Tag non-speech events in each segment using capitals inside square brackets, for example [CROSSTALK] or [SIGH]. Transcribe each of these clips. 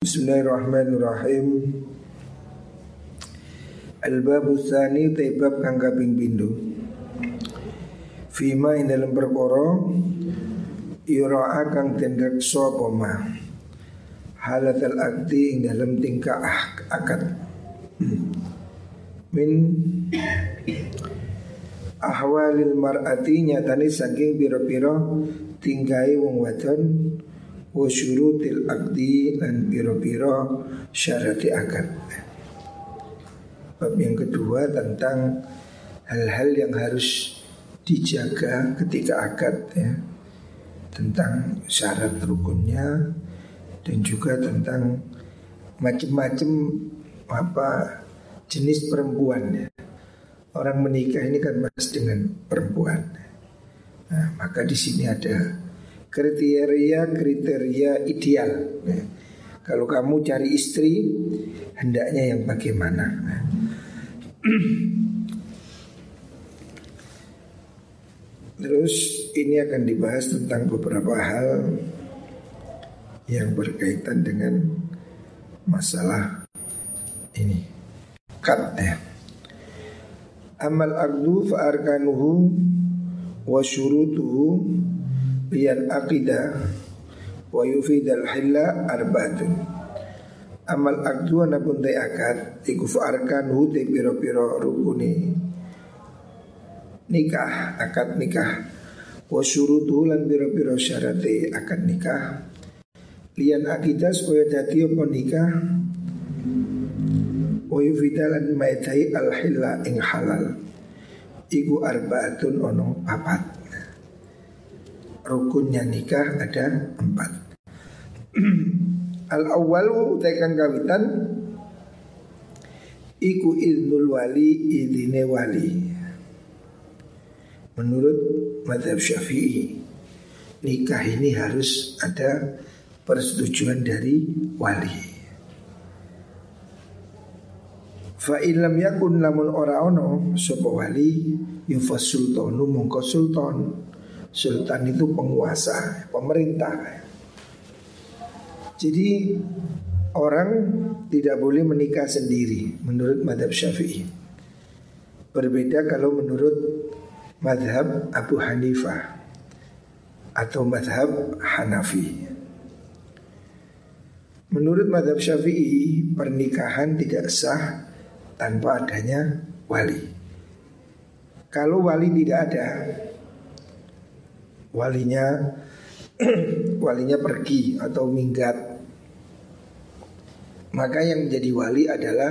Bismillahirrahmanirrahim. Al-babu tsani taibab kang kaping Fima ing dalam perkara Yura'a kang tindak sapa ma? Halatal akdi ing dalam tingkah akad. Min Ahwalil mar'ati nyatani saking piro-piro tinggai wong wadon wa syurutil akdi dan biro-biro syarati akad. Bab yang kedua tentang hal-hal yang harus dijaga ketika akad ya. Tentang syarat rukunnya dan juga tentang macam-macam apa jenis perempuan ya. Orang menikah ini kan mas dengan perempuan. Nah, maka di sini ada kriteria-kriteria ideal. Nah, kalau kamu cari istri, hendaknya yang bagaimana? Nah. Terus ini akan dibahas tentang beberapa hal yang berkaitan dengan masalah ini. Kat ya. Amal agdu fa arkanuhu wa syurutuhu liyal aqidah wa yufidal hilla arbaatun. Amal akdu anapun te akad iku fa'arkan hu te piro-piro rukuni. Nikah akad nikah. Wa syurutu lan piro-piro syarate akad nikah. Lian akidah supaya dadi apa nikah? Wa yufidal lan maitai al hilla ing halal. Iku arbaatun ono papat rukunnya nikah ada empat. Al awalu tekan kawitan iku idnul wali idine wali. Menurut madhab syafi'i nikah ini harus ada persetujuan dari wali. Fa ilam yakun lamun ora ono sapa wali yufas sultanu mongko sultan Sultan itu penguasa, pemerintah. Jadi orang tidak boleh menikah sendiri menurut madhab syafi'i. Berbeda kalau menurut madhab Abu Hanifah atau madhab Hanafi. Menurut madhab syafi'i pernikahan tidak sah tanpa adanya wali. Kalau wali tidak ada, walinya [CLEARS THROAT] walinya pergi atau minggat. Maka yang menjadi wali adalah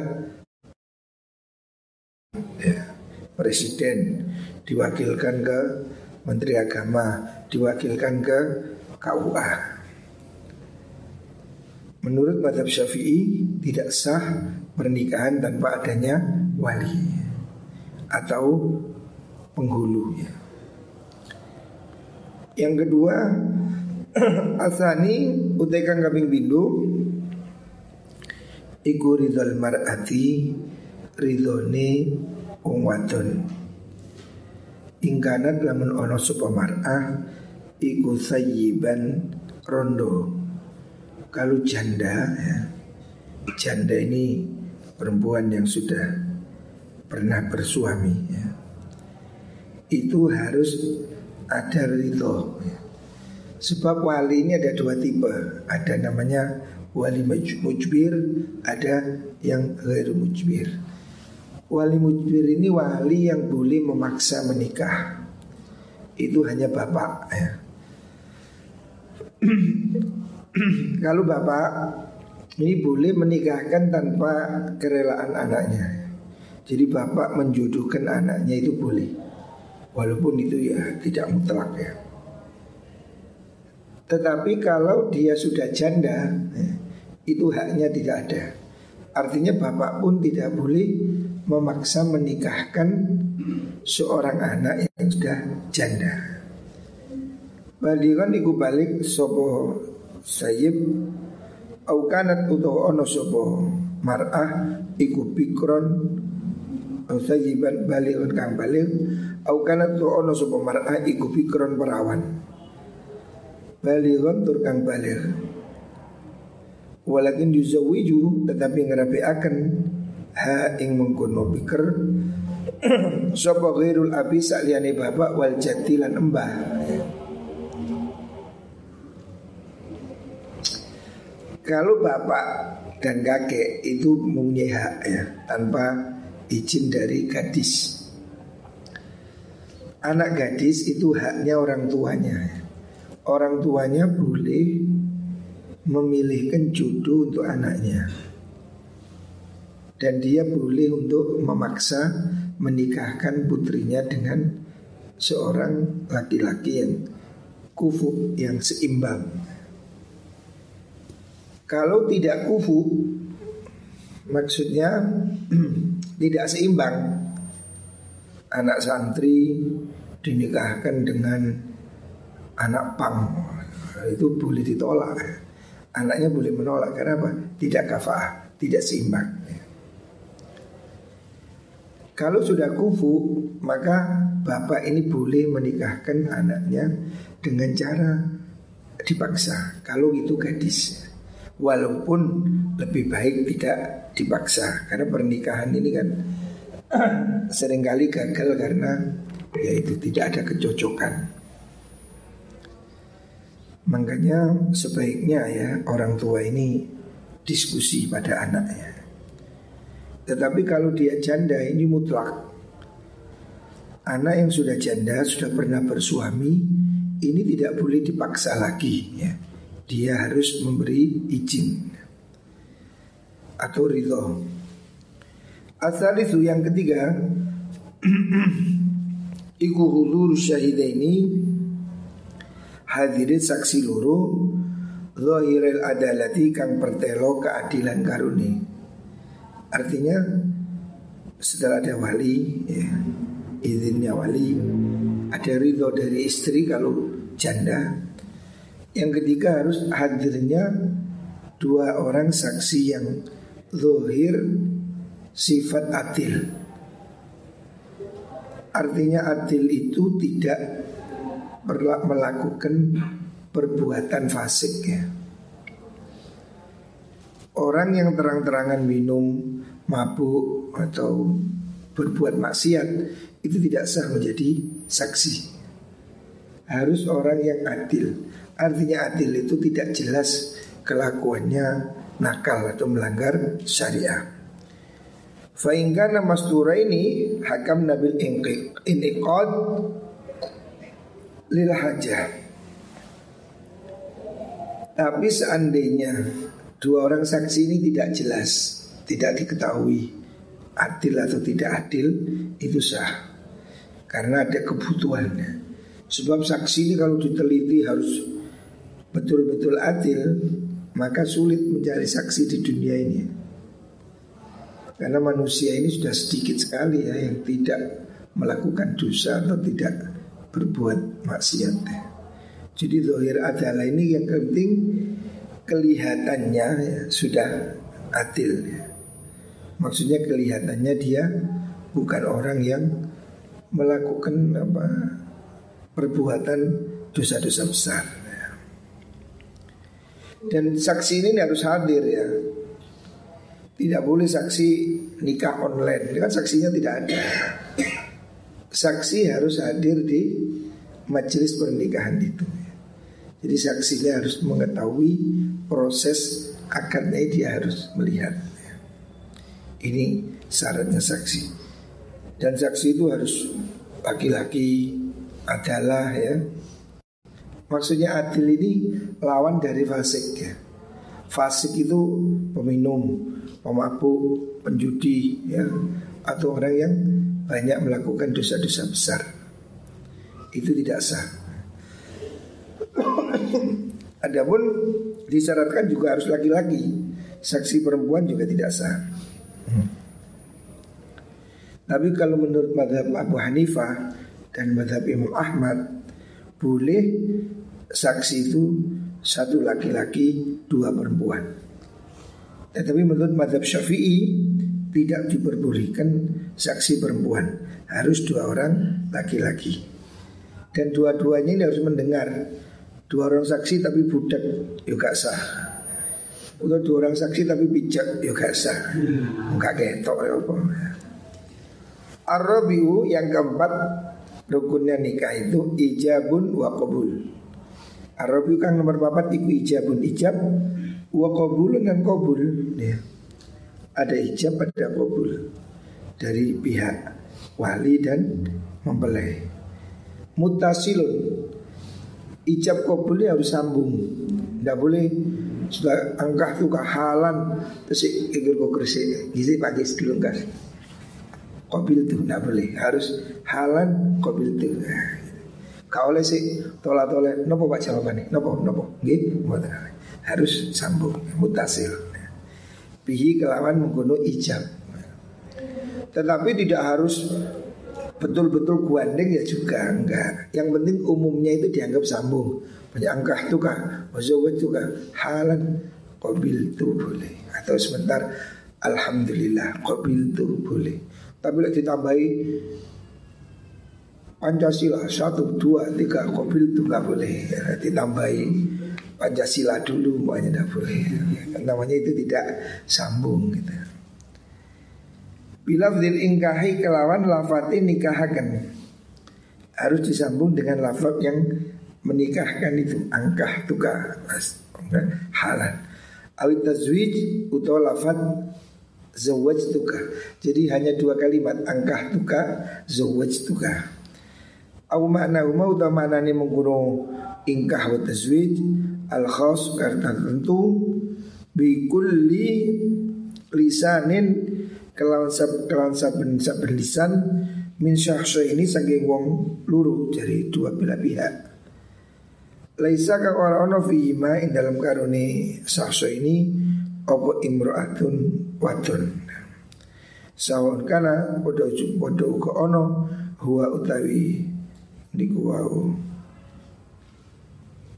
ya, presiden diwakilkan ke menteri agama diwakilkan ke KUA menurut madhab syafi'i tidak sah pernikahan tanpa adanya wali atau penghulunya yang kedua Asani utekan kambing bindu Iku ridhol mar'ati Ridhone Wong wadon Ingkanat lamun ono supa mar'ah Iku sayyiban rondo Kalau janda ya Janda ini perempuan yang sudah pernah bersuami ya. Itu harus ada ridho Sebab wali ini ada dua tipe. Ada namanya wali mujbir Ada yang gairu mujbir. Wali mujbir ini wali yang boleh memaksa menikah. Itu hanya bapak ya. [CLEARS THROAT] Kalau bapak ini boleh menikahkan tanpa kerelaan anaknya. Jadi bapak menjodohkan anaknya itu boleh Walaupun itu ya tidak mutlak ya. Tetapi kalau dia sudah janda ya, Itu haknya tidak ada. Artinya bapak pun tidak boleh memaksa menikahkan seorang anak yang sudah janda. Balikan iku balik sopo sayyib. Au kanat utuh ono sopo mar'ah iku pikron au sayyiban balik kang balik Au kana tu ono sapa mar'a iku pikron perawan. Balighon tur kang baligh. walakin yuzawiju tetapi ngerapi akan ha ing mengkono pikir [CLEARS THROAT] sapa ghairul abi saliyane bapak wal jati lan embah Kalau bapak dan kakek itu mempunyai hak ya tanpa izin dari gadis. Anak gadis itu haknya orang tuanya. Orang tuanya boleh memilihkan jodoh untuk anaknya. Dan dia boleh untuk memaksa menikahkan putrinya dengan seorang laki-laki yang kufu yang seimbang. Kalau tidak kufu Maksudnya [CLEARS THROAT] Tidak seimbang Anak santri Dinikahkan dengan Anak pang. Itu boleh ditolak. Anaknya boleh menolak Karena apa? Tidak kafah Tidak seimbang. Kalau sudah kufu Maka bapak ini boleh menikahkan anaknya Dengan cara dipaksa. Kalau itu gadis. Walaupun lebih baik tidak dipaksa. Karena pernikahan ini kan [CLEARS THROAT] sering kali gagal karena ya itu tidak ada kecocokan. Makanya sebaiknya ya orang tua ini diskusi pada anaknya. Tetapi kalau dia janda ini mutlak. Anak yang sudah janda, sudah pernah bersuami Ini tidak boleh dipaksa lagi ya. Dia harus memberi izin atau ridho. Asal itu yang ketiga [CLEARS THROAT] Iku hudur syahidaini. Hadirin saksi loro Zahiril adalati kang pertelo keadilan karuni. Artinya setelah ada wali ya, Izinnya wali Ada ridho dari istri kalau janda. Yang ketiga harus hadirnya dua orang saksi yang zohir sifat adil. Artinya adil itu tidak melakukan perbuatan fasik ya. Orang yang terang-terangan minum, mabuk atau berbuat maksiat itu tidak sah menjadi saksi. Harus orang yang adil. Artinya adil itu tidak jelas kelakuannya nakal atau melanggar syariah. Fa'ingkana ini hakam nabil iniqad lil hajah. Tapi seandainya dua orang saksi ini tidak jelas, tidak diketahui adil atau tidak adil, itu sah. Karena ada kebutuhannya. Sebab saksi ini kalau diteliti harus betul-betul adil maka sulit mencari saksi di dunia ini karena manusia ini sudah sedikit sekali ya yang tidak melakukan dosa atau tidak berbuat maksiat jadi zahir adalah ini yang penting kelihatannya ya, sudah adil ya. maksudnya kelihatannya dia bukan orang yang melakukan apa perbuatan dosa-dosa besar dan saksi ini harus hadir ya Tidak boleh saksi nikah online. Ini kan saksinya tidak ada. Saksi harus hadir di majelis pernikahan itu. Jadi saksinya harus mengetahui proses akadnya dia harus melihat. Ini syaratnya saksi. Dan saksi itu harus laki-laki adalah ya. Maksudnya adil ini lawan dari fasik ya. Fasik itu peminum, pemabuk, penjudi ya atau orang yang banyak melakukan dosa-dosa besar. Itu tidak sah. [COUGHS] Adapun disyaratkan juga harus laki-laki. Saksi perempuan juga tidak sah. Tapi kalau menurut madhab Abu Hanifah dan madhab Imam Ahmad boleh saksi itu satu laki-laki, dua perempuan. Tetapi menurut madhab syafi'i tidak diperbolehkan saksi perempuan, harus dua orang laki-laki. Dan dua-duanya ini harus mendengar. Dua orang saksi tapi budak juga sah. Udah dua orang saksi tapi pijak ya gak sah. Enggak ketok ya apa. Arabiu yang keempat rukunnya nikah itu ijabun wa qabul. Arabiu kan nomor papat iku ijabun ijab wa qabulun dan qabul. Ya. Ada ijab ada qabul. Dari pihak wali dan mempelai. Mutasilun. Ijab qabul harus sambung. Tidak boleh sudah angkah tuh halan terus ikut kok kersi gizi pagi sebelum kas kobil tuh tidak boleh. Harus halan kobil tuh. Kau oleh sih tola tola nopo pak jawabannya? Nopo nopo. Gitu harus sambung mutasil bihi kelawan menggunakan ijab tetapi tidak harus betul-betul guandeng ya juga enggak. Yang penting umumnya itu dianggap sambung. Banyak angkah tuh kah, wazawat tuh kah, halan qabil tuh boleh. Atau sebentar alhamdulillah qabil tuh boleh. Tapi lagi ditambahi Pancasila satu dua tiga qabil tuh nggak boleh. Ditambahi Pancasila dulu makanya tidak boleh. Namanya itu tidak sambung gitu. Bila fadil ingkahi kelawan lafati nikahakan Harus disambung dengan lafaz yang menikahkan itu Angkah tuka Halan Awit tazwij atau lafaz Zawaj tuka Jadi hanya dua kalimat Angkah tuka Zawaj tuka Au makna umau da maknani mengguno ingkah wa tazwij al khas karena tentu bi kulli lisanin kelawan sab kelawan saben saben min ini saking wong luru dari dua belah pihak. Laisa ka ora ono fi ma ing dalam karuni syahsa ini apa imro'atun wadon. Sawon kana podo podo ke ono huwa utawi niku wau.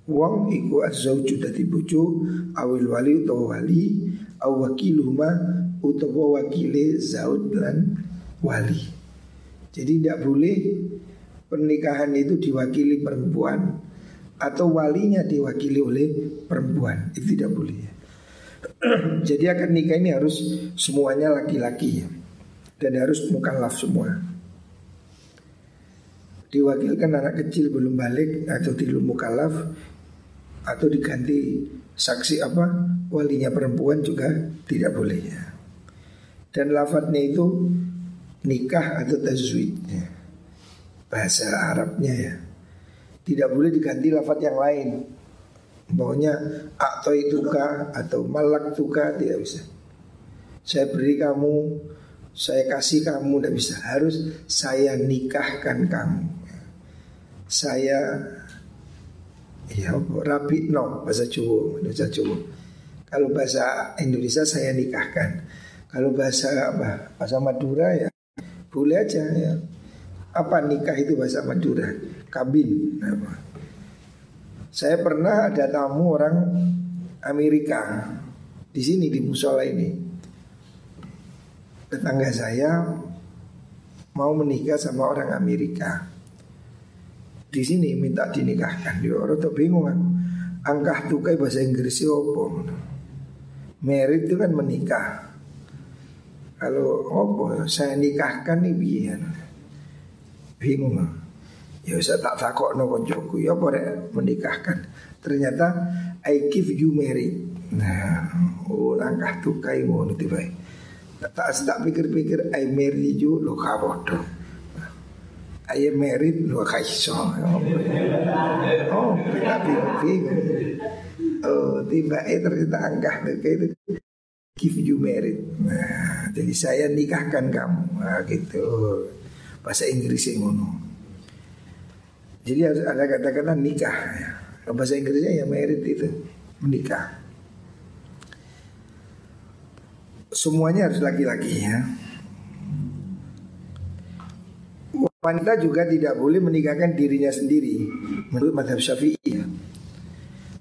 Wong iku azzauju dadi bojo awil wali utawa wali aw wakiluhuma utawa wakile zaud dan wali. Jadi tidak boleh pernikahan itu diwakili perempuan atau walinya diwakili oleh perempuan. Itu tidak boleh. [CLEARS THROAT] Jadi akan nikah ini harus semuanya laki-laki ya. Dan harus mukallaf semua. Diwakilkan anak kecil belum balik atau belum mukallaf atau diganti saksi apa walinya perempuan juga tidak boleh ya. Dan lafadznya itu nikah atau tazwid ya. Bahasa Arabnya ya. Tidak boleh diganti lafadz yang lain. Maunya atau itu kah atau malak tuka tidak bisa. Saya beri kamu Saya kasih kamu tidak bisa. Harus saya nikahkan kamu Saya Ya rapi no bahasa Jawa bahasa Jawa kalau bahasa Indonesia saya nikahkan kalau bahasa apa? Bahasa Madura ya boleh aja ya. Apa nikah itu bahasa Madura? Kabin. Apa? Saya pernah ada tamu orang Amerika di sini di musola ini. Tetangga saya mau menikah sama orang Amerika. Di sini minta dinikahkan. Dia orang tuh bingung aku. Angkah tukai bahasa Inggris opo. Merit itu kan menikah. Kalau apa saya nikahkan nih biar bingung. Ya saya tak takut no koncoku ya boleh menikahkan. Ternyata I give you married. Nah, oh langkah tuh kayak mau nanti baik. Tak tak pikir-pikir I marry you lo kabodo. Am married lo kaiso. Oh, tidak bingung. Oh, tiba eh ternyata kayak itu give you married. Nah, jadi saya nikahkan kamu. Nah, gitu. Bahasa Inggris yang ngono. Jadi harus ada kata-kata nikah. Ya. Bahasa Inggrisnya ya married itu menikah. Semuanya harus laki-laki ya. Wanita juga tidak boleh menikahkan dirinya sendiri menurut madhab syafi'i ya.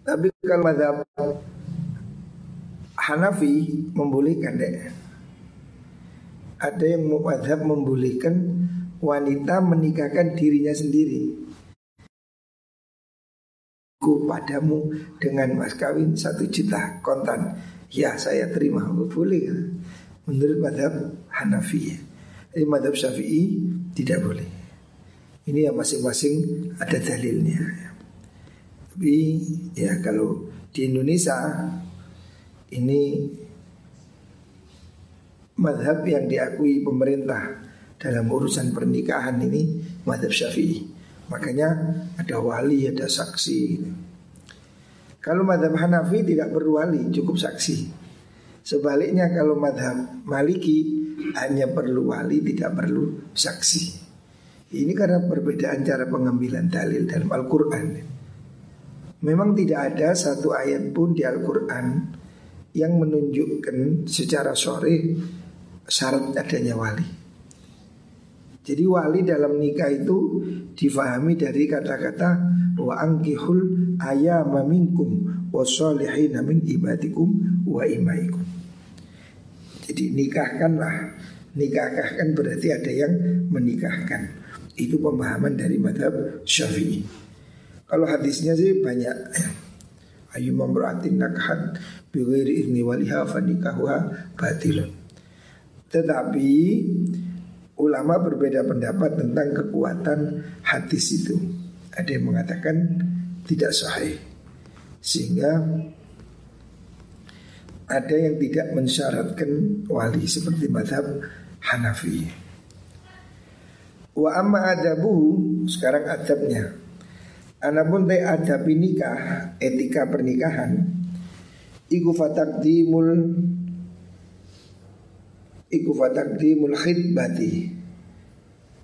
Tapi kalau madhab Hanafi membolehkan deh. Ada yang muadzab membolehkan wanita menikahkan dirinya sendiri. Ku padamu dengan mas kawin satu juta kontan. Ya saya terima Boleh? Menurut madhab Hanafi Jadi madhab Syafi'i tidak boleh. Ini yang masing-masing ada dalilnya. Tapi ya kalau di Indonesia Ini Madhab yang diakui pemerintah Dalam urusan pernikahan ini Madhab Syafi'i. Makanya ada wali, ada saksi. Kalau madhab Hanafi tidak perlu wali, cukup saksi. Sebaliknya kalau madhab Maliki hanya perlu wali, tidak perlu saksi. Ini karena perbedaan cara pengambilan dalil dalam Al-Quran. Memang tidak ada satu ayat pun di Al-Quran yang menunjukkan secara sore syarat adanya wali. Jadi wali dalam nikah itu difahami dari kata-kata wa angkihul ayama minkum wasolihina min ibadikum wa imaikum. Jadi nikahkanlah. Nikahkan kan berarti ada yang menikahkan. Itu pemahaman dari madhab syafi'i. Kalau hadisnya sih banyak ya. Ayu memberarti nakahat Bighairi idni waliha fanikahuha batilun. Tetapi Ulama berbeda pendapat tentang kekuatan hadis itu. Ada yang mengatakan tidak sahih. Sehingga ada yang tidak mensyaratkan wali seperti madhab Hanafi. Wa amma adabu sekarang adabnya. Anapun te adab nikah, etika pernikahan, iku fatakdimul iku fatakdimul khidbati.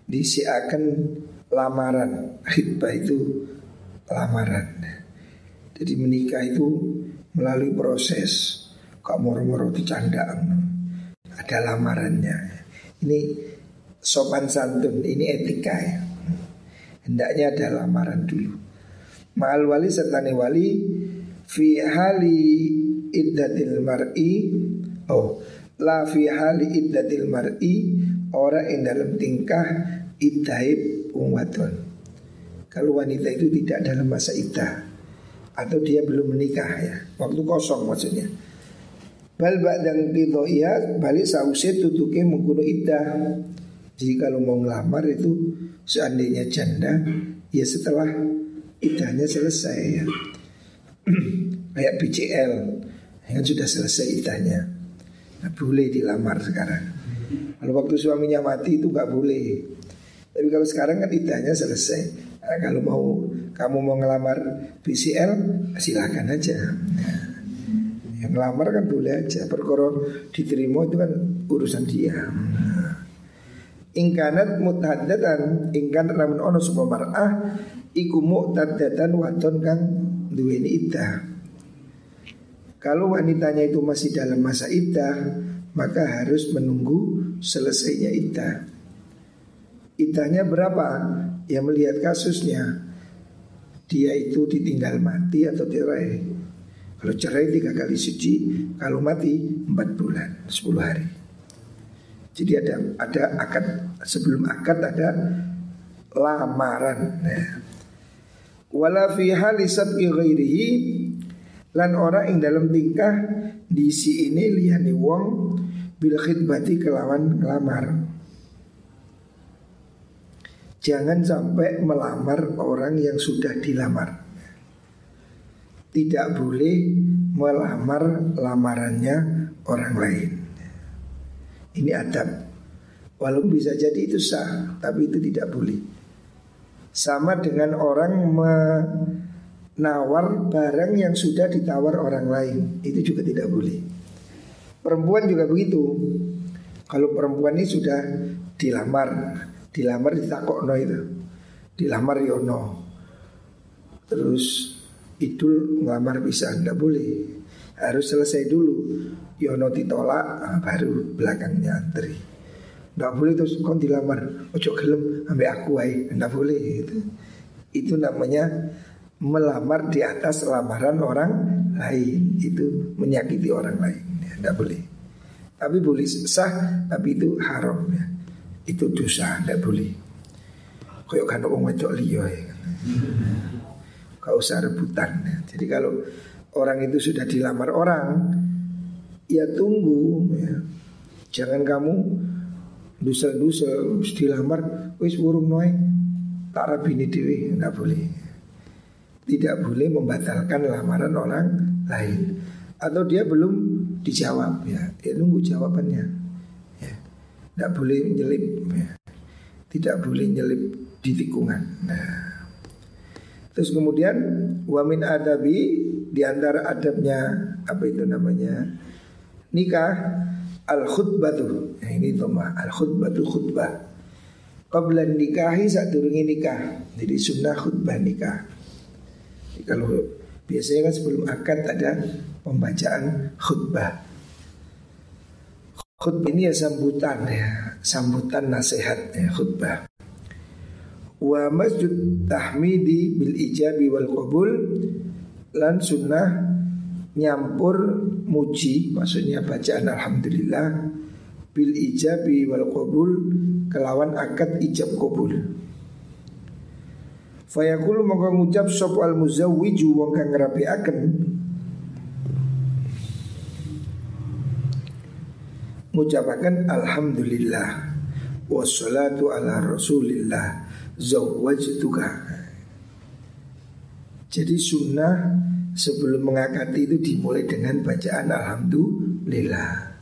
Disiakan lamaran. Khidbah itu lamaran. Jadi menikah itu melalui proses kok moro-moro dicandang ada lamarannya. Ini sopan santun ini etika ya. Hendaknya ada lamaran dulu. Ma'al wali serta wali Fi hali iddatil mar'i Oh La fi hali iddatil mar'i Orang yang dalam tingkah Iddaib umwaton Kalau wanita itu tidak dalam masa iddah Atau dia belum menikah ya. Waktu kosong maksudnya Bal ba'dang iya balik sause tutuke mengkuno iddah. Jadi kalau mau ngelamar itu seandainya janda ya setelah idahnya selesai ya. [CLEARS THROAT] Kayak BCL yang sudah selesai idahnya. Nah, boleh dilamar sekarang. Kalau waktu suaminya mati itu nggak boleh. Tapi kalau sekarang kan idahnya selesai. Nah, kalau mau kamu mau ngelamar BCL silakan aja. Nah, yang ngelamar kan boleh aja Perkara diterima itu kan urusan dia. Ingkanat muthaddatan Ingkan ramen ono sebuah mar'ah Iku mu'tadatan wadon kang duweni iddah Kalau wanitanya itu masih dalam masa iddah Maka harus menunggu selesainya iddah Iddahnya berapa? Ya melihat kasusnya. Dia itu ditinggal mati atau cerai kalau cerai tiga kali suci, kalau mati empat bulan, sepuluh hari. Jadi ada ada akad sebelum akad ada lamaran. Ya. Wala fi hali sabqi ghairihi lan orang yang dalam tingkah di si ini liyani wong bil khidbati kelawan ngelamar. Jangan sampai melamar orang yang sudah dilamar tidak boleh melamar lamarannya orang lain. Ini adab. Walaupun bisa jadi itu sah, tapi itu tidak boleh. Sama dengan orang menawar barang yang sudah ditawar orang lain, itu juga tidak boleh. Perempuan juga begitu. Kalau perempuan ini sudah dilamar, dilamar ditakokno itu, dilamar yono, terus idul ngelamar bisa nggak boleh. Harus selesai dulu. Yono ditolak ah, baru belakangnya antri. Nggak boleh terus kon dilamar ojo gelem ambil aku ay nggak boleh itu itu namanya melamar di atas lamaran orang lain. Itu menyakiti orang lain. Ya, nggak boleh. Tapi boleh sah tapi itu haram ya. Itu dosa nggak boleh. Koyok kan orang wedok liyo ya Gak usah rebutan Jadi kalau orang itu sudah dilamar orang ya tunggu ya. Jangan kamu dusel-dusel dilamar wis urung noe tak rabini dewi nggak boleh. Tidak boleh membatalkan lamaran orang lain atau dia belum dijawab ya, ya nunggu jawabannya. Ya. Tidak boleh nyelip ya. Tidak boleh nyelip di tikungan. Nah. Terus kemudian wamin adabi di antara adabnya apa itu namanya nikah al khutbatu. Nah, ini tema al khutbatu khutbah. Qabla nikahi saat turunnya nikah. Jadi sunnah khutbah nikah. Jadi kalau biasanya kan sebelum akad ada pembacaan khutbah. Khutbah ini ya sambutan ya, sambutan nasihat ya khutbah wa masjid tahmidi bil ijabi wal qabul lan sunnah nyampur muji maksudnya bacaan alhamdulillah bil ijabi wal qabul kelawan akad ijab qabul. Fayaqulu maka ngucap sop al muzawwiju wong kang akan ngucapaken alhamdulillah. Wassalatu ala rasulillah zawwajtuka. Jadi sunnah sebelum mengakati itu dimulai dengan bacaan alhamdulillah.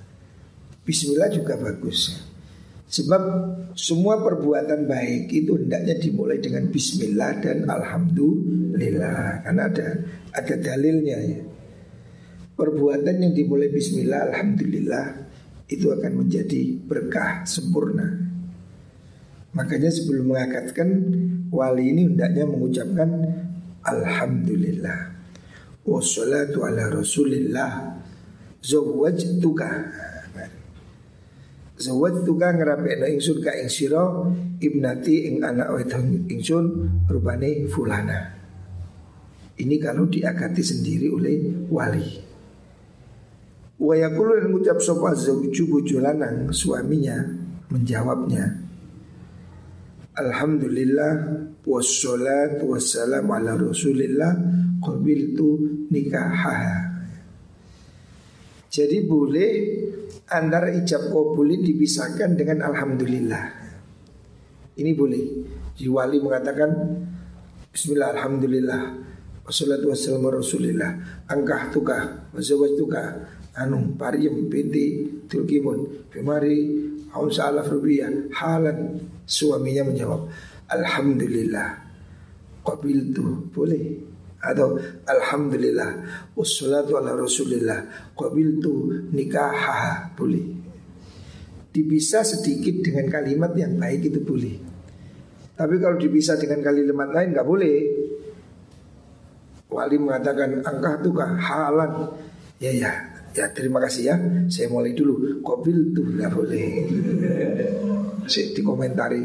Bismillah juga bagus. Sebab semua perbuatan baik itu hendaknya dimulai dengan bismillah dan alhamdulillah. Karena ada ada dalilnya ya. Perbuatan yang dimulai bismillah alhamdulillah itu akan menjadi berkah sempurna. Makanya sebelum mengakatkan wali ini hendaknya mengucapkan Alhamdulillah. Wassalatu ala rasulillah. Zawajtuka Zawajtuka ngerapekna ingsun ka ing sira ibnati ing anak wedon ingsun rupane fulana. Ini kalau diakati sendiri oleh wali. Wa yakulu dan mengucap sopa zawju bojo lanang suaminya menjawabnya Alhamdulillah wassalat wassalam ala rasulillah qabiltu nikahaha. Jadi boleh antara ijab kabul dipisahkan dengan alhamdulillah. Ini boleh. Jadi wali mengatakan Bismillah alhamdulillah Wassalatu wassalamu rasulillah Angkah tukah Wazawaj tukah Anu pariem binti Tulkimun Bimari Haun sa'alaf rubiyah Halan Suaminya menjawab Alhamdulillah. Qabil tu boleh? Atau Alhamdulillah. Wassalatu ala rasulillah. Nikah Boleh. Dipisah sedikit dengan kalimat yang baik itu boleh. Tapi kalau dipisah dengan kalimat lain nggak boleh. Wali mengatakan angkah tukah halan. Ya ya Ya terima kasih ya. Saya mulai dulu. Qabil tuh nggak boleh. Di dikomentari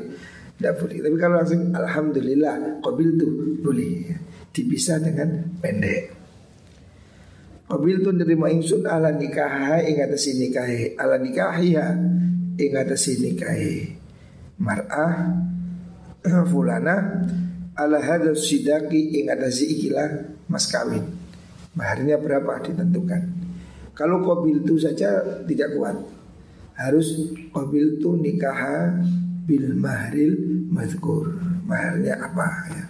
tidak boleh. Tapi kalau langsung Alhamdulillah Qabil tuh boleh. Dipisah dengan pendek. Qabil tuh nerima ingsun ala nikah ing atas nikahi. Ala nikahiha ing atas nikahi. Mar'ah fulana ala hadha sidaki ing atas ikilah mas kawin. Maharnya berapa ditentukan kalau qabil itu saja tidak kuat harus qabil tu nikah bil mahril mazkur. Maharnya apa ya?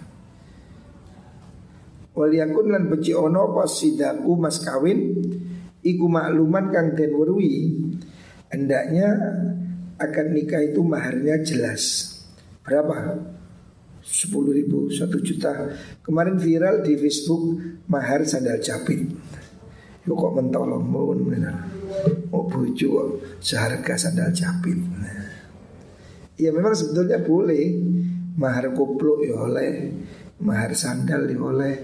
Waliyakun lan beci ono pas sidaku mas kawin iku makluman kang den hendaknya akan nikah itu maharnya jelas. Berapa? 10 ribu, 1 juta Kemarin viral di Facebook Mahar sandal capit Yuk kok mentolong mohon Mau bujuk seharga sandal capit Ya memang sebetulnya boleh. Mahar koplo ya oleh Mahar sandal ya oleh.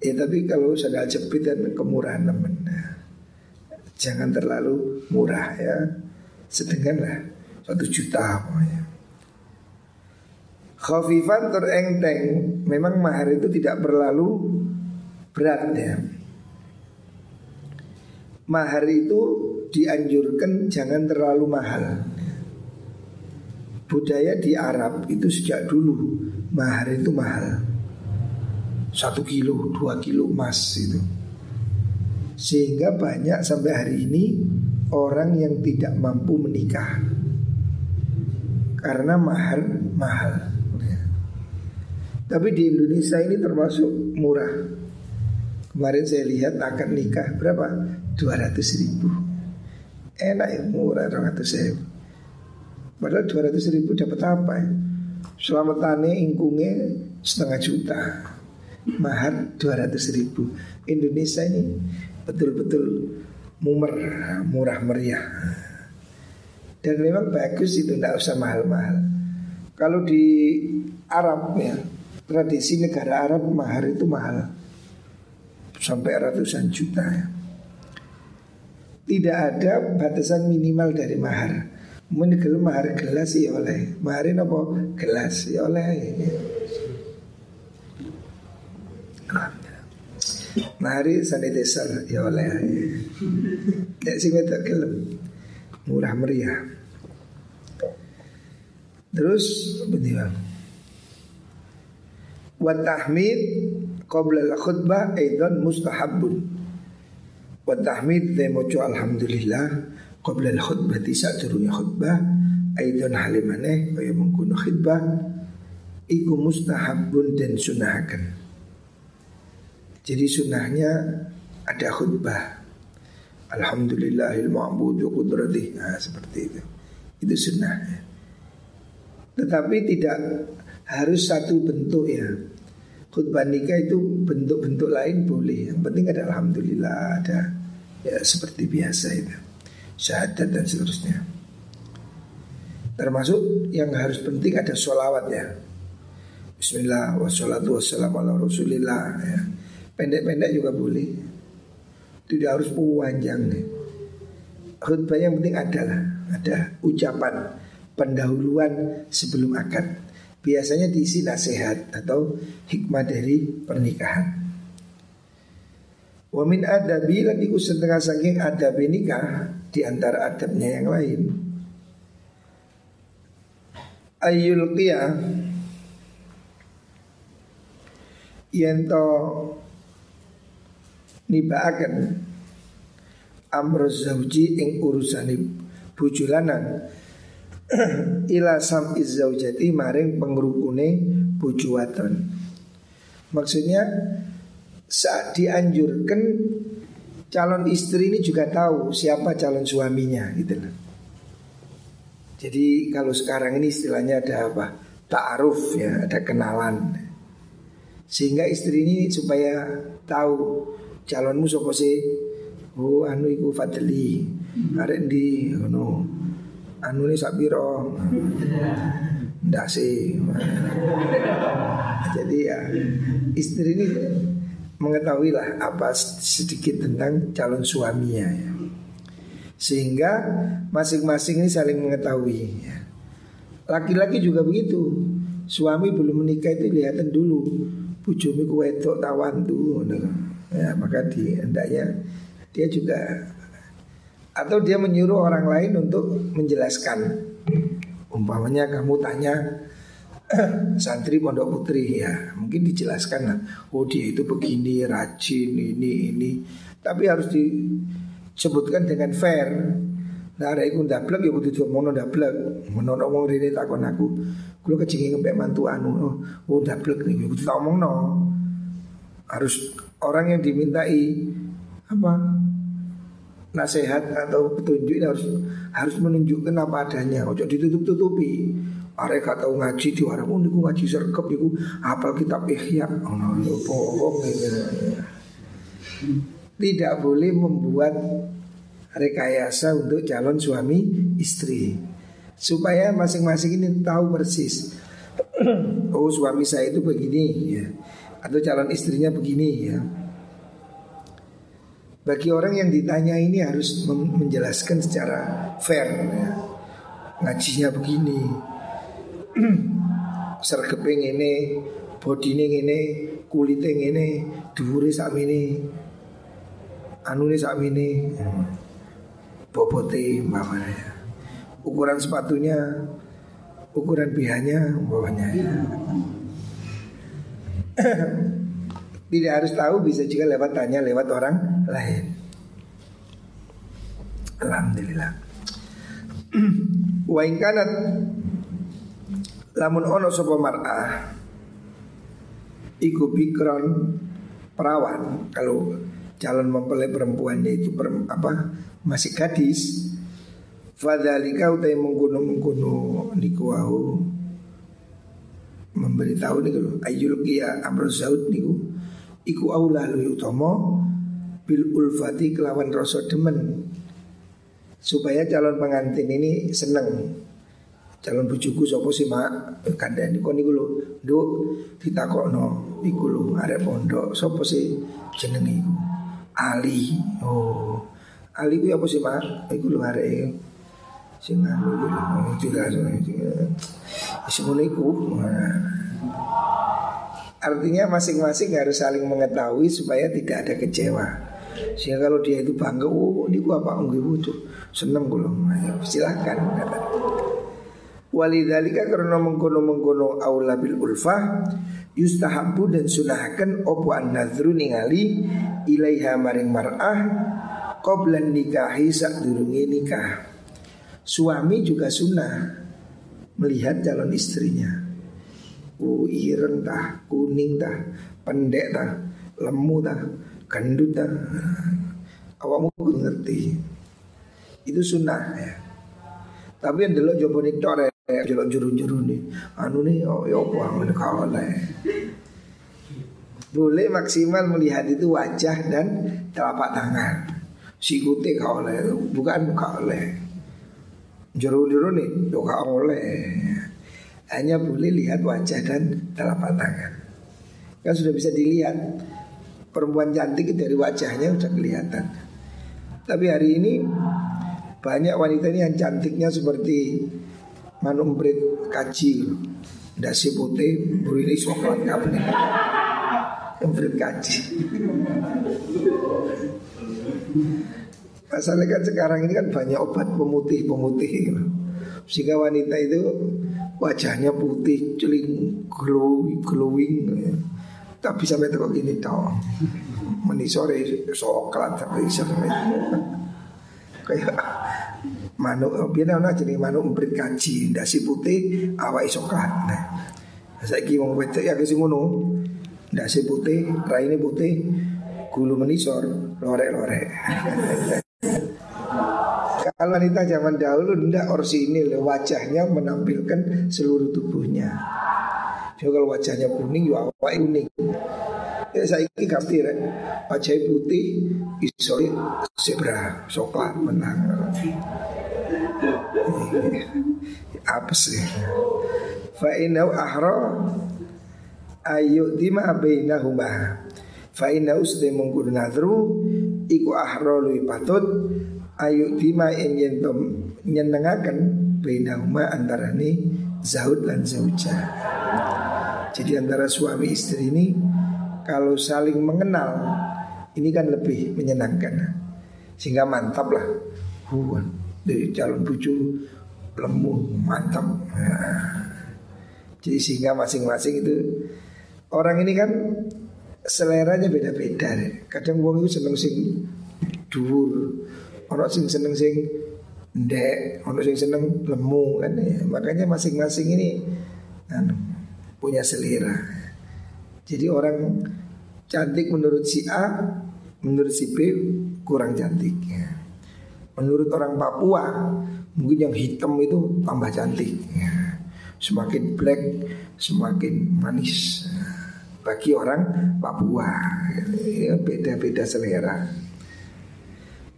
Ya tapi kalau sandal jepit dan kemurahan teman Jangan terlalu murah ya. Sedangkan lah Satu juta pokoknya. Khafifan terengteng. Memang mahar itu tidak berlalu berat ya mahar itu dianjurkan jangan terlalu mahal. Budaya di Arab itu sejak dulu mahar itu mahal. Satu kilo, dua kilo emas itu. Sehingga banyak sampai hari ini orang yang tidak mampu menikah karena mahar mahal. Tapi di Indonesia ini termasuk murah. Kemarin saya lihat akan nikah berapa? 200 ribu. Enak ya murah 200 ribu. Padahal 200 ribu dapat apa ya? Selamatane ingkungnya setengah juta Mahar 200 ribu Indonesia ini betul-betul mumer, murah meriah Dan memang bagus itu tidak usah mahal-mahal Kalau di Arab ya Tradisi negara Arab mahar itu mahal Sampai ratusan juta ya Tidak ada batasan minimal dari mahar Mungkin mahar gelas ya oleh. Maharin apa? Gelas ya oleh. Mahari sanitizer ya oleh. Ya sing wedok gelem. Murah meriah. Terus betul. Wa tahmid qabla al-khutbah aidan mustahabun. Wa tahmid alhamdulillah qabla al-khutbah saat turunnya khutbah aidon halimane kaya mengkuno khutbah iku mustahabun dan sunahakan jadi sunahnya ada khutbah. Alhamdulillahil ma'budu qudrati nah, seperti itu. Itu sunnah tetapi tidak harus satu bentuk ya. Khutbah nikah itu bentuk-bentuk lain boleh. Yang penting ada Alhamdulillah ada ya seperti biasa itu syahadat dan seterusnya. Termasuk yang harus penting ada sholawat ya. Bismillah wassalatu wassalamu ala rasulillah ya. Pendek-pendek juga boleh. Tidak harus panjang nih. Khutbah yang penting adalah ada ucapan pendahuluan sebelum akad. Biasanya diisi nasihat atau hikmah dari pernikahan. Wa min adabi lan iku setengah saking adab nikah di antara adabnya yang lain. Ayul qiyah yento nibaaken amr zauji ing urusane bojo lanang [CLEARS THROAT] ila sam izzaujati maring pengrukune bojo. Maksudnya saat dianjurkan calon istri ini juga tahu siapa calon suaminya gitu loh. Jadi kalau sekarang ini istilahnya ada apa? Ta'aruf ya, ada kenalan. Sehingga istri ini supaya tahu calonmu sopo sih? Oh, anu iku Fadli. Arek di anu anu ini Sabiro. Ndak sih. Jadi ya istri ini mengetahuilah apa sedikit tentang calon suaminya ya. Sehingga masing-masing ini saling mengetahui ya. Laki-laki juga begitu Suami belum menikah itu lihatan dulu Bujumi kuwetok tawan tuh ya, Maka di hendaknya dia juga Atau dia menyuruh orang lain untuk menjelaskan Umpamanya kamu tanya santri pondok putri ya mungkin dijelaskan lah. Oh dia itu begini rajin ini ini. Tapi harus disebutkan dengan fair. Nah ada ikut dablek ya butuh ngomong dablek menurut ngomong ini takon aku kalau kecingi ngepek mantu anu. Oh, oh nih butuh ngomong no. Harus orang yang dimintai apa nasihat atau petunjuk harus harus menunjukkan apa adanya. Ojo ditutup tutupi Arek gak tahu ngaji di warung oh, niku ngaji serkep niku. Apal kitab Ihya. Oh, bohong Tidak boleh membuat rekayasa untuk calon suami istri. Supaya masing-masing ini tahu persis. [CLEARS THROAT] Oh suami saya itu begini ya. Atau calon istrinya begini ya. Bagi orang yang ditanya ini harus menjelaskan secara fair ya. ngajinya begini [CLEARS THROAT] sergepe ngene, bodine ngene, kulite ngene, dhuwure sakmene. Anune sakmene. Bobote umpamanya. Ukuran sepatunya, ukuran BH-nya umpamanya. [CLEARS THROAT] Tidak harus tahu bisa juga lewat tanya lewat orang lain. Alhamdulillah. [CLEARS THROAT] Wa kanat lamun ono sapa mar'ah iku bikron perawan. Kalau calon mempelai perempuannya itu per, apa masih gadis fadzalika utai mengkuno mengkuno niku wau. Memberitahu niku ayul kia amr zaud niku iku aula lu utama bil ulfati kelawan rasa demen. Supaya calon pengantin ini seneng calon bujuku sapa sih mak? Kandhani kon niku lho. Nduk ditakokno iku lho arek pondok. Sapa sih jenenge iku? Ali. Oh. Ali ku apa sih mak? Iku lho arek sing anu iku juga semono iku. Artinya masing-masing harus saling mengetahui supaya tidak ada kecewa. Sehingga kalau dia itu bangga oh ini gua apa enggak butuh seneng gue silahkan kata Walidhalika karena mengkono-mengkono aula bil ulfah Yustahabu dan sunahkan Opo an nadru ningali Ilaiha maring mar'ah Qoblan nikahi sak durungi nikah. Suami juga sunnah Melihat calon istrinya. Oh ireng tah, kuning tah, pendek tah, lemu tah, gendut tah. Awamu ngerti? Itu sunnah ya. Tapi yang dulu nih tore Jelok juru-juru nih. Anu nih oh ya apa Anu oleh Boleh maksimal melihat itu wajah dan telapak tangan. Sikute kau oleh Bukan kau oleh. Juru-juru nih Yo kau oleh. Hanya boleh lihat wajah dan telapak tangan. Kan sudah bisa dilihat. Perempuan cantik dari wajahnya sudah kelihatan. Tapi hari ini banyak wanita ini yang cantiknya seperti manumprit kaji. Dasi putih Berini coklat kabel Umprit kaji. Masalahnya kan sekarang ini kan banyak obat pemutih-pemutih. Sehingga wanita itu wajahnya putih, celing, glowing, glowing Tapi sampai tuh gini tau Menisore coklat sampai sampai kayak manuk biar ana jadi manuk umprit kaji dasi putih awak coklat nah saiki wong wedok ya sing ngono. Dasi putih raine putih gulu menisor lorek-lorek. [LAUGHS] Kalau wanita zaman dahulu ndak orsinil wajahnya menampilkan seluruh tubuhnya. Jadi kalau wajahnya kuning, ya awak unik. Ya saya ini ganti rek. Wajah putih Iso zebra Coklat menang Apa sih? Fa'inau ahra Ayu dima bainahuma Fa'inau sudah mengkudu nadru Iku ahra lui patut Ayu dima yang yentom Nyenengakan Bainahuma antara ini Zaud dan Zaujah Jadi antara suami istri ini kalau saling mengenal ini kan lebih menyenangkan. Sehingga mantap lah. Huan dari calon bucu lemu mantap nah. jadi sehingga masing-masing itu orang ini kan seleranya beda-beda kadang wong itu seneng sing dhuwur orang sing seneng sing ndek orang sing seneng lemu kan ya. makanya masing-masing ini anu, punya selera jadi orang cantik menurut si A, menurut si B kurang cantik. Ya. Menurut orang Papua, mungkin yang hitam itu tambah cantik. Ya. Semakin black, semakin manis. Bagi orang Papua, ya, beda-beda selera.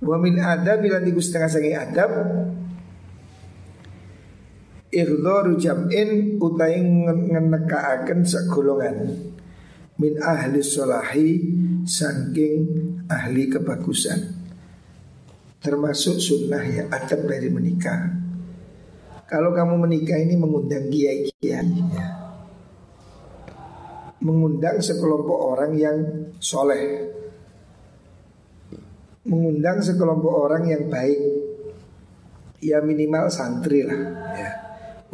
Wa min adab bila tiga setengah sangi adab Ighdaru jam'in utai ngenekaaken segolongan min ahli solahi saking ahli kebagusan termasuk sunnah ya adab dari menikah. Kalau kamu menikah ini mengundang kiai-kiai ya. mengundang sekelompok orang yang soleh. Mengundang sekelompok orang yang baik. Ya minimal santri lah ya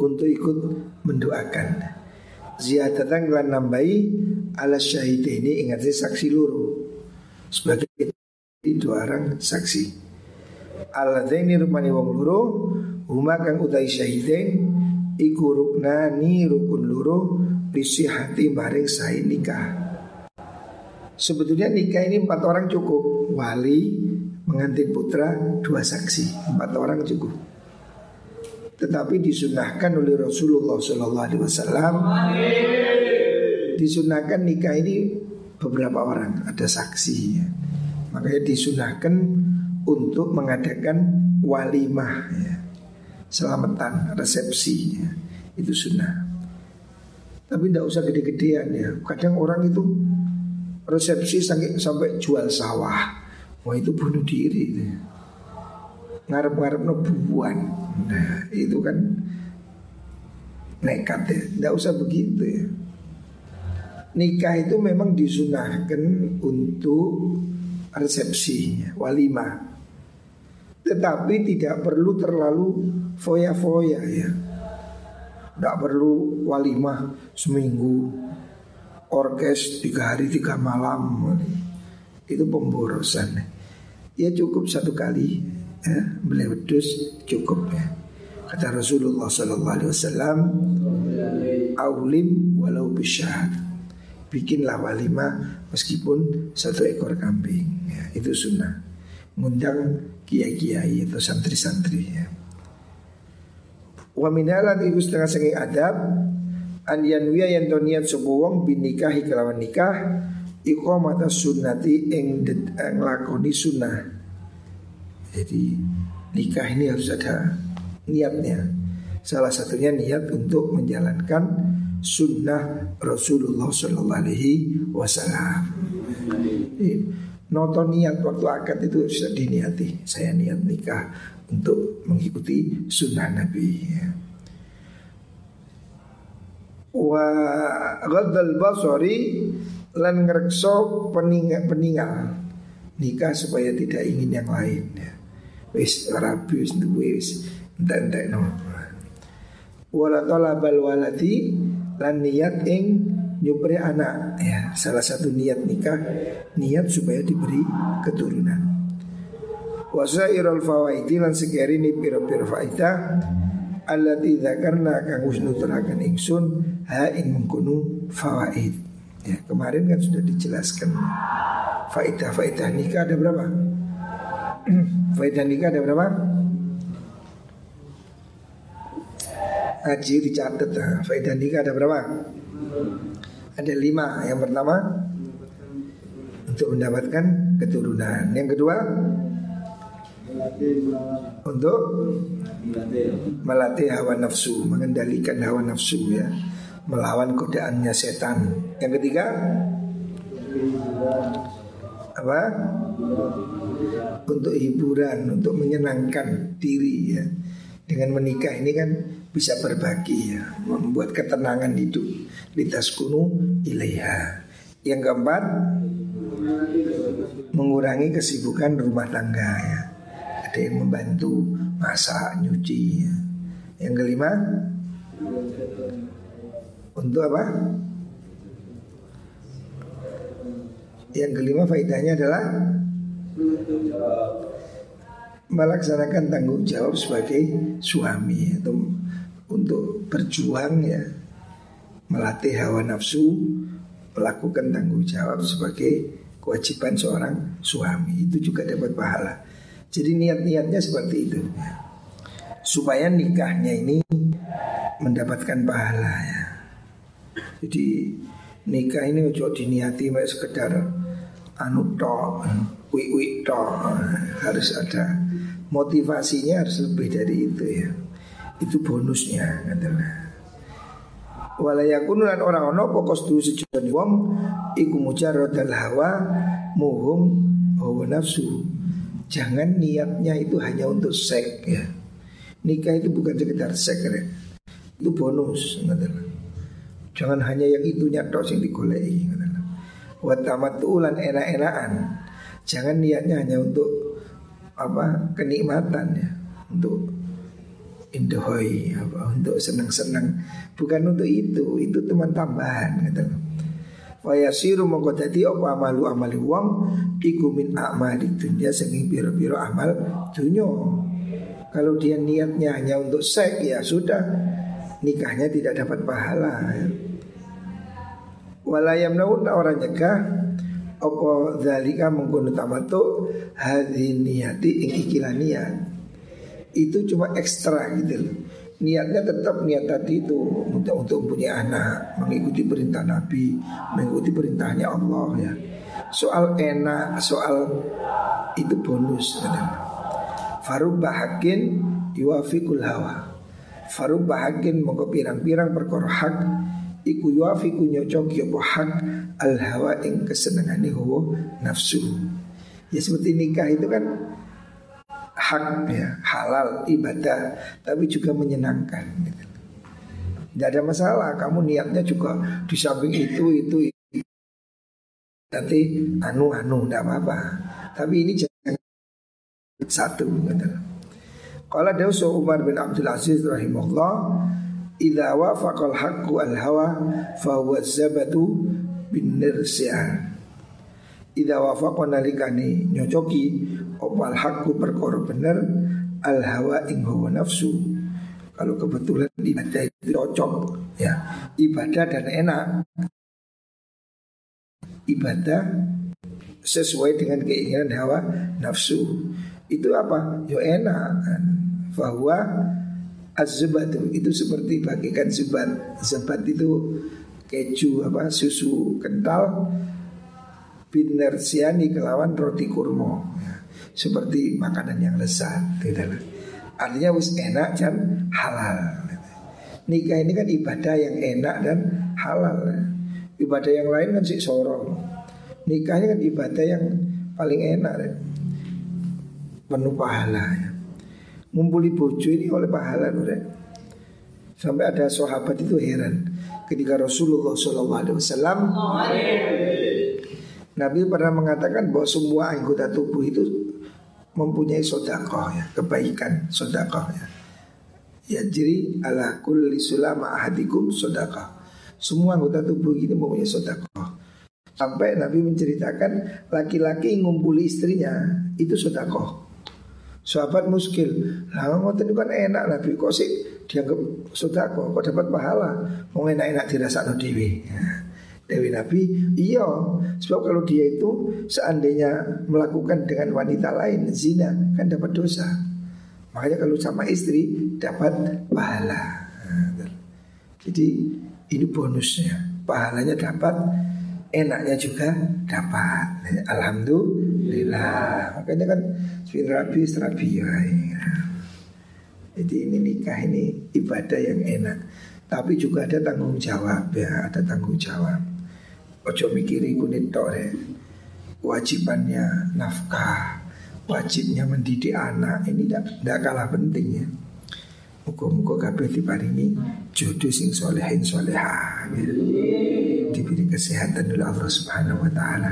untuk ikut mendoakan. Ziyadatan lan nambahi ala syahid ini ingat saksi luru. Sebagai dua orang saksi. Alladaini rupani wong loro huma utai syahidain iku ruknani rukun loro hati maring sahi nikah. Sebetulnya nikah ini empat orang cukup Wali, mengantin putra, dua saksi Empat orang cukup Tetapi disunahkan oleh Rasulullah SAW Disunahkan nikah ini beberapa orang Ada saksi ya. Makanya disunahkan untuk mengadakan walimah ya. Selamatan, resepsi ya. Itu sunnah. Tapi tidak usah gede-gedean ya. Kadang orang itu resepsi sampai, sampai jual sawah. Wah itu bunuh diri itu. Ngarep-ngarep nebuan. Nah itu kan nekat ya. Tidak usah begitu ya. Nikah itu memang disunahkan untuk resepsi walimah tetapi tidak perlu terlalu foya-foya ya. Tidak perlu walimah seminggu Orkes tiga hari tiga malam Itu pemborosan. Ya cukup satu kali ya, Beli wedus cukup ya. Kata Rasulullah Sallallahu Alaihi Wasallam Aulim walau bisyad Bikinlah walimah meskipun satu ekor kambing ya, Itu sunnah. Ngundang kiai-kiai atau santri-santri ya. Wa minalan iku setengah sengi adab an yanwiya yang to niat sapa wong binikahi kelawan nikah iqamata sunnati ing nglakoni sunnah. Jadi nikah ini harus ada niatnya. Salah satunya niat untuk menjalankan sunnah Rasulullah Sallallahu Alaihi Wasallam. Noto niat waktu akad itu sudah diniati Saya niat nikah untuk mengikuti sunnah Nabi ya. Wa ghadal basari lan ngrekso peningal, peningal nikah supaya tidak ingin yang lain ya. Wis rabi wis duwe wis entek no. Wala waladi lan niat ing nyupri anak ya salah satu niat nikah niat supaya diberi keturunan. Wasairul fawaidi lan sekeri ni pira-pira faidah allati dzakarna kang wis nuturaken ingsun ha ing mengkono fawaid. Ya kemarin kan sudah dijelaskan. Faidah-faidah nikah ada berapa? [CLEARS THROAT] Faidah nikah ada berapa? Haji dicatat Faidah nikah ada berapa? Ada lima. Yang pertama Untuk mendapatkan keturunan. Yang kedua Untuk Melatih hawa nafsu Mengendalikan hawa nafsu ya. Melawan godaannya setan. Yang ketiga Apa? Untuk hiburan Untuk menyenangkan diri ya. Dengan menikah ini kan bisa berbagi ya, membuat ketenangan hidup litas kuno ilaiha. Yang keempat, mengurangi kesibukan rumah tangga ya. Ada yang membantu masak, nyuci ya. Yang kelima, untuk apa? Yang kelima faedahnya adalah melaksanakan tanggung jawab sebagai suami atau untuk berjuang ya melatih hawa nafsu melakukan tanggung jawab sebagai kewajiban seorang suami itu juga dapat pahala. Jadi niat-niatnya seperti itu ya. Supaya nikahnya ini mendapatkan pahala ya. Jadi nikah ini ojo diniati mek sekedar anu tok, wik wik tok harus ada motivasinya harus lebih dari itu ya. Itu bonusnya adalah Walayakun lan orang ono pokos tu sejujurnya wong iku mujarradal hawa muhum hawa nafsu. Jangan niatnya itu hanya untuk seks ya. Nikah itu bukan sekedar seks ya. Itu bonus adalah. Jangan hanya yang itunya tok yang digolei Wa tamattulan enak-enakan. Jangan niatnya hanya untuk apa kenikmatan ya untuk indohoi apa untuk senang-senang bukan untuk itu itu teman tambahan gitu Fayasiru mongko dadi apa amalu amali wong iku min amali dunya sing piro-piro amal dunya. Kalau dia niatnya hanya untuk seks ya sudah nikahnya tidak dapat pahala. Ya. Walayam naun orang nyegah apa zalika mengkono tamatu hadhi niati ing niat. Itu cuma ekstra gitu loh niatnya tetap niat tadi itu untuk untuk punya anak, mengikuti perintah Nabi, mengikuti perintahnya Allah ya. Soal enak, soal itu bonus. Farub bahakin yuafikul hawa. Farub bahakin mongko pirang-pirang hak iku yuafiku nyocok ya hak al hawa ing kesenangane hawa nafsu. Ya seperti nikah itu kan hak ya, halal ibadah tapi juga menyenangkan gitu. Tidak ada masalah, kamu niatnya juga di samping itu itu, itu. nanti anu anu tidak apa-apa. Tapi ini jangan satu gitu. Kalau Dausu Umar bin Abdul Aziz rahimahullah Idza wafaqal haqqu al hawa fa huwa zabatu bin nirsian Idza wafaqa nalikani nyocoki opal hakku perkara bener al hawa ing hawa nafsu. Kalau kebetulan ibadah itu cocok ya. Ibadah dan enak. Ibadah sesuai dengan keinginan hawa nafsu. Itu apa? Yo enak. Bahwa azbat itu seperti bagikan zubat. Zubat itu keju apa susu kental binersiani kelawan roti kurma. ya seperti makanan yang lezat tidak artinya wis enak dan halal nikah ini kan ibadah yang enak dan halal ibadah yang lain kan sih sorong nikahnya kan ibadah yang paling enak ya. penuh pahala ya. ngumpuli bojo ini oleh pahala ya. sampai ada sahabat itu heran ketika Rasulullah SAW Nabi pernah mengatakan bahwa semua anggota tubuh itu mempunyai sodakoh ya kebaikan sodakoh ya. Ya jadi ala kulli sulama ahadikum sodakoh semua anggota tubuh ini mempunyai sodakoh sampai Nabi menceritakan laki-laki ngumpuli istrinya itu sodakoh sahabat muskil lah ngoten kan enak Nabi. Kok sih dianggap sodakoh kok dapat pahala? Mau enak-enak dirasa dewi ya. Dewi Nabi? Iya. Sebab kalau dia itu Seandainya melakukan dengan wanita lain Zina Kan dapat dosa. Makanya kalau sama istri Dapat pahala. Jadi ini bonusnya. Pahalanya dapat Enaknya juga dapat. Alhamdulillah. Makanya kan Rabi serabi ya. Jadi ini nikah ini ibadah yang enak. Tapi juga ada tanggung jawab ya. Ada tanggung jawab Ojo mikiri kunit tore Wajibannya nafkah Wajibnya mendidik anak Ini tidak kalah penting ya. Muka-muka kabeh diparingi jodoh sing solehin soleha ya. Diberi kesehatan oleh Allah subhanahu wa ta'ala